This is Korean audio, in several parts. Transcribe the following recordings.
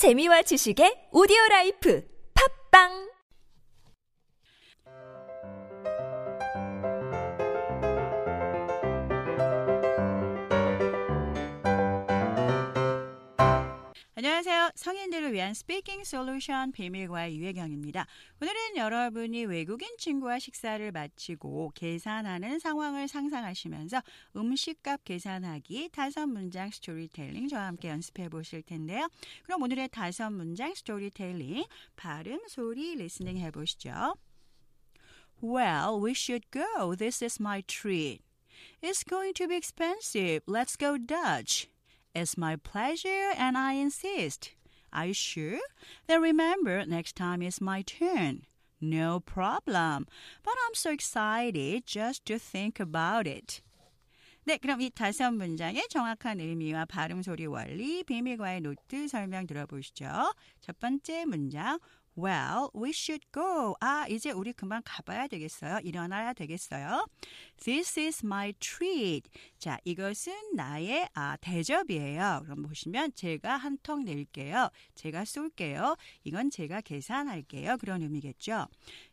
재미와 지식의 오디오 life. 팟빵 안녕하세요. 성인들을 위한 speaking solution 비밀과외 유혜경입니다. 오늘은 여러분이 외국인 친구와 식사를 마치고 계산하는 상황을 상상하시면서 음식값 계산하기 다섯 문장 스토리텔링 저와 함께 연습해 보실 텐데요. 그럼 오늘의 다섯 문장 스토리텔링 발음, 소리, 리스닝 해 보시죠. Well, we should go. This is my treat. It's going to be expensive. Let's go Dutch. It's my pleasure and I insist. Are you sure? Then remember, next time it's my turn. No problem. But I'm so excited just to think about it. 네, 그럼 이 다섯 문장의 정확한 의미와 발음 소리 원리, 비밀과의 노트 설명 들어보시죠. 첫 번째 문장. Well, we should go. 아, 이제 우리 그만 가봐야 되겠어요. 일어나야 되겠어요. This is my treat. 자, 이것은 나의 아, 대접이에요. 그럼 보시면 제가 한턱 낼게요. 제가 쏠게요. 이건 제가 계산할게요. 그런 의미겠죠.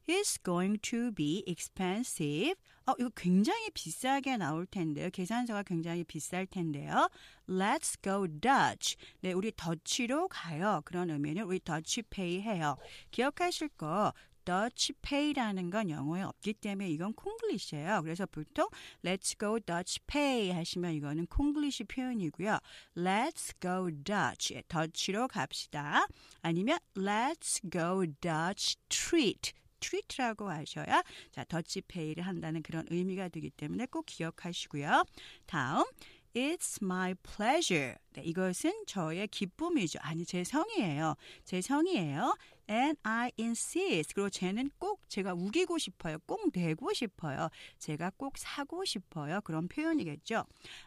It's going to be expensive. 어, 이거 굉장히 비싸게 나올 텐데요. 계산서가 굉장히 비쌀 텐데요. Let's go Dutch. 네, 우리 더치로 가요. 그런 의미는 우리 더치 페이 해요. 기억하실 거 Dutch pay라는 건 영어에 없기 때문에 이건 콩글리시예요. 그래서 보통 Let's go Dutch pay 하시면 이거는 콩글리시 표현이고요. Let's go Dutch. 더치로 갑시다. 아니면 Let's go Dutch treat. 트리트라고 하셔야 자 더치페이를 한다는 그런 의미가 되기 때문에 꼭 기억하시고요. 다음 It's my pleasure. 네, 이것은 저의 기쁨이죠. 아니 제 성이에요. 제 성이에요. And I insist. 그리고 쟤는 꼭 제가 우기고 싶어요. 꼭 내고 싶어요. 제가 꼭 사고 싶어요. 그런 표현이겠죠.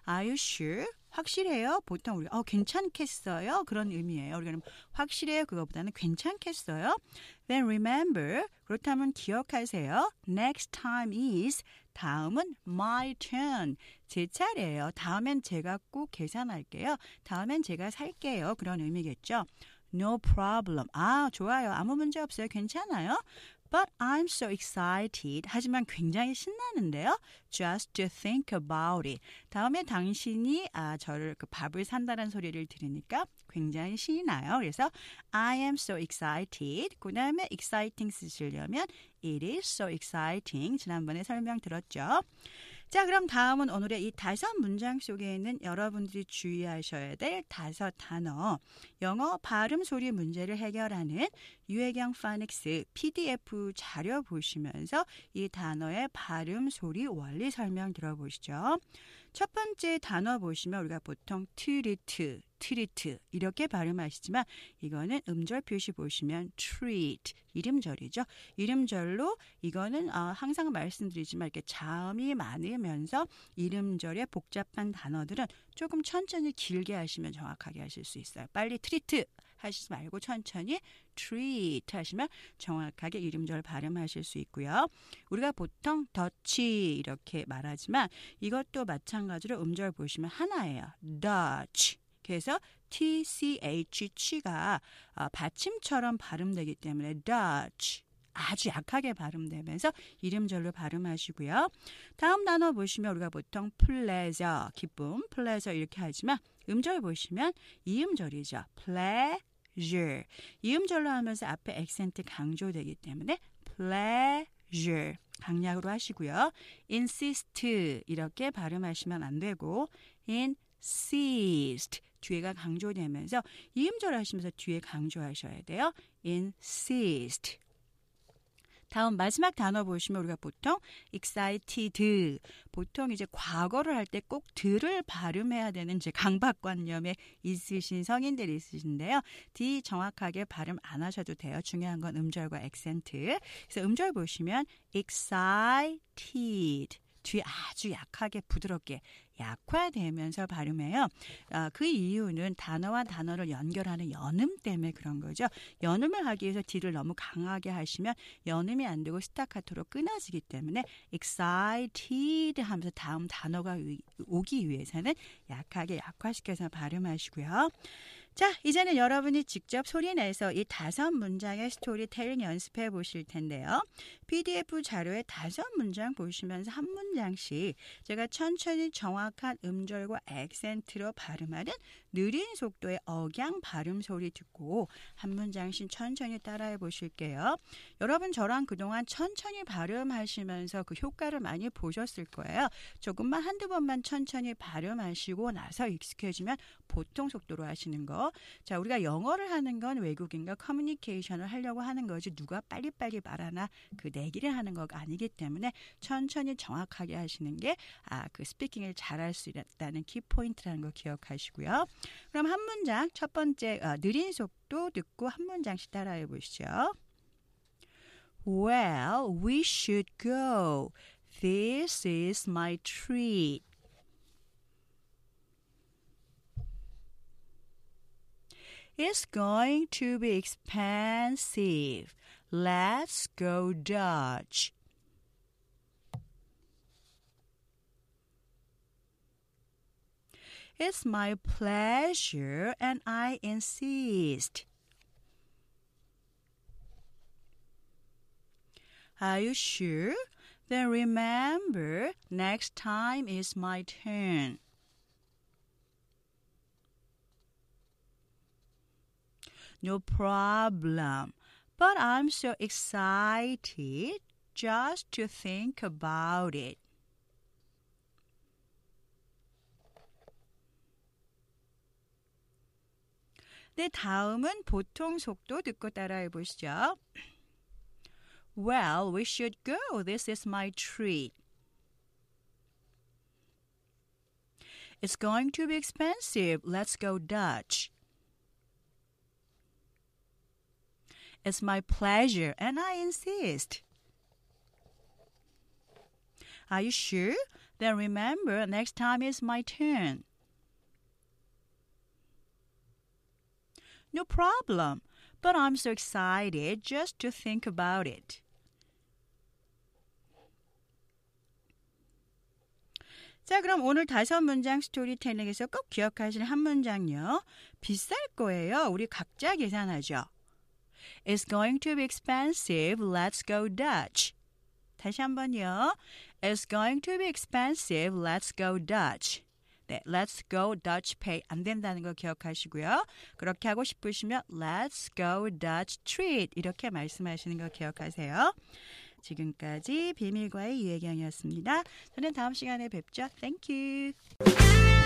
Are you sure? 확실해요? 보통 우리 어 괜찮겠어요? 그런 의미예요. 우리가 확실해요? 그거보다는 괜찮겠어요? Then remember. 그렇다면 기억하세요. Next time is 다음은 my turn. 제 차례예요. 다음엔 제가 꼭 계산할게요. 다음엔 제가 살게요. 그런 의미겠죠. No problem. 아, 좋아요. 아무 문제 없어요. 괜찮아요. But I'm so excited. 하지만 굉장히 신나는데요. Just to think about it. 다음에 당신이 아, 저를 그 밥을 산다는 소리를 들으니까 굉장히 신이 나요. 그래서 I am so excited. 그 다음에 exciting 쓰시려면 It is so exciting. 지난번에 설명 들었죠. 자, 그럼 다음은 오늘의 이 다섯 문장 속에 있는 여러분들이 주의하셔야 될 다섯 단어. 영어 발음 소리 문제를 해결하는 유혜경 phonics PDF 자료 보시면서 이 단어의 발음 소리 원리 설명 들어보시죠. 첫 번째 단어 보시면 우리가 보통 트리 트, treat 이렇게 발음하시지만 이거는 음절 표시 보시면 treat 일음절이죠. 일음절로 이거는 어, 항상 말씀드리지만 이렇게 자음이 많으면서 일음절의 복잡한 단어들은 조금 천천히 길게 하시면 정확하게 하실 수 있어요. 빨리 treat 하시지 말고 천천히 treat 하시면 정확하게 일음절 발음하실 수 있고요. 우리가 보통 더치 이렇게 말하지만 이것도 마찬가지로 음절 보시면 하나예요. Dutch. 그래서 TCH 치가 어, 받침처럼 발음되기 때문에 Dutch. 아주 약하게 발음되면서 이름절로 발음하시고요. 다음 단어 보시면 우리가 보통 pleasure, 기쁨, pleasure 이렇게 하지만 음절 보시면 이음절이죠. pleasure. 이음절로 하면서 앞에 액센트 강조되기 때문에 pleasure. 강약으로 하시고요. insist 이렇게 발음하시면 안 되고 insist 뒤에가 강조되면서 이음절 하시면서 뒤에 강조하셔야 돼요. insist. 다음 마지막 단어 보시면 우리가 보통 excited 보통 이제 과거를 할 때 꼭 들을 발음해야 되는 이제 강박관념에 있으신 성인들이 있으신데요. D 정확하게 발음 안 하셔도 돼요. 중요한 건 음절과 액센트. 그래서 음절 보시면 excited 뒤에 아주 약하게 부드럽게 약화되면서 발음해요. 아, 그 이유는 단어와 단어를 연결하는 연음 때문에 그런 거죠. 연음을 하기 위해서 뒤를 너무 강하게 하시면 연음이 안 되고 스타카토로 끊어지기 때문에 excited 하면서 다음 단어가 오기 위해서는 약하게 약화시켜서 발음하시고요. 자, 이제는 여러분이 직접 소리내서 이 다섯 문장의 스토리텔링 연습해 보실 텐데요. PDF 자료에 다섯 문장 보시면서 한 문장씩 제가 천천히 정확한 음절과 액센트로 발음하는 느린 속도의 억양 발음 소리 듣고 한 문장씩 천천히 따라해 보실게요. 여러분 저랑 그동안 천천히 발음하시면서 그 효과를 많이 보셨을 거예요. 조금만 한두 번만 천천히 발음하시고 나서 익숙해지면 보통 속도로 하시는 거. 자, 우리가 영어를 하는 건 외국인과 커뮤니케이션을 하려고 하는 거지 누가 빨리빨리 말하나 그 내기를 하는 거가 아니기 때문에 천천히 정확하게 하시는 게 아, 그 speaking을 잘할 수 있다는 키포인트라는 거 기억하시고요. 그럼 한 문장 첫 번째 어, 느린 속도 듣고 한 문장씩 따라해 보시죠. Well, we should go. This is my treat. It's going to be expensive. Let's go Dutch. It's my pleasure and I insist. Are you sure? Then remember, next time is my turn. No problem. But I'm so excited just to think about it. 네, 다음은 보통 속도 듣고 따라해 보시죠. Well, we should go. This is my treat. It's going to be expensive. Let's go Dutch. It's my pleasure and I insist. Are you sure? Then remember, next time is my turn. No problem. But I'm so excited just to think about it. 자, 그럼 오늘 다섯 문장 스토리텔링에서 꼭 기억하실 한 문장요. 비쌀 거예요. 우리 각자 계산하죠. It's going to be expensive. Let's go Dutch. 다시 한번요. It's going to be expensive. Let's go Dutch. 네, let's go Dutch pay 안 된다는 거 기억하시고요. 그렇게 하고 싶으시면 let's go Dutch treat 이렇게 말씀하시는 거 기억하세요. 지금까지 비밀과의 유혜경이었습니다. 저는 다음 시간에 뵙죠. Thank you.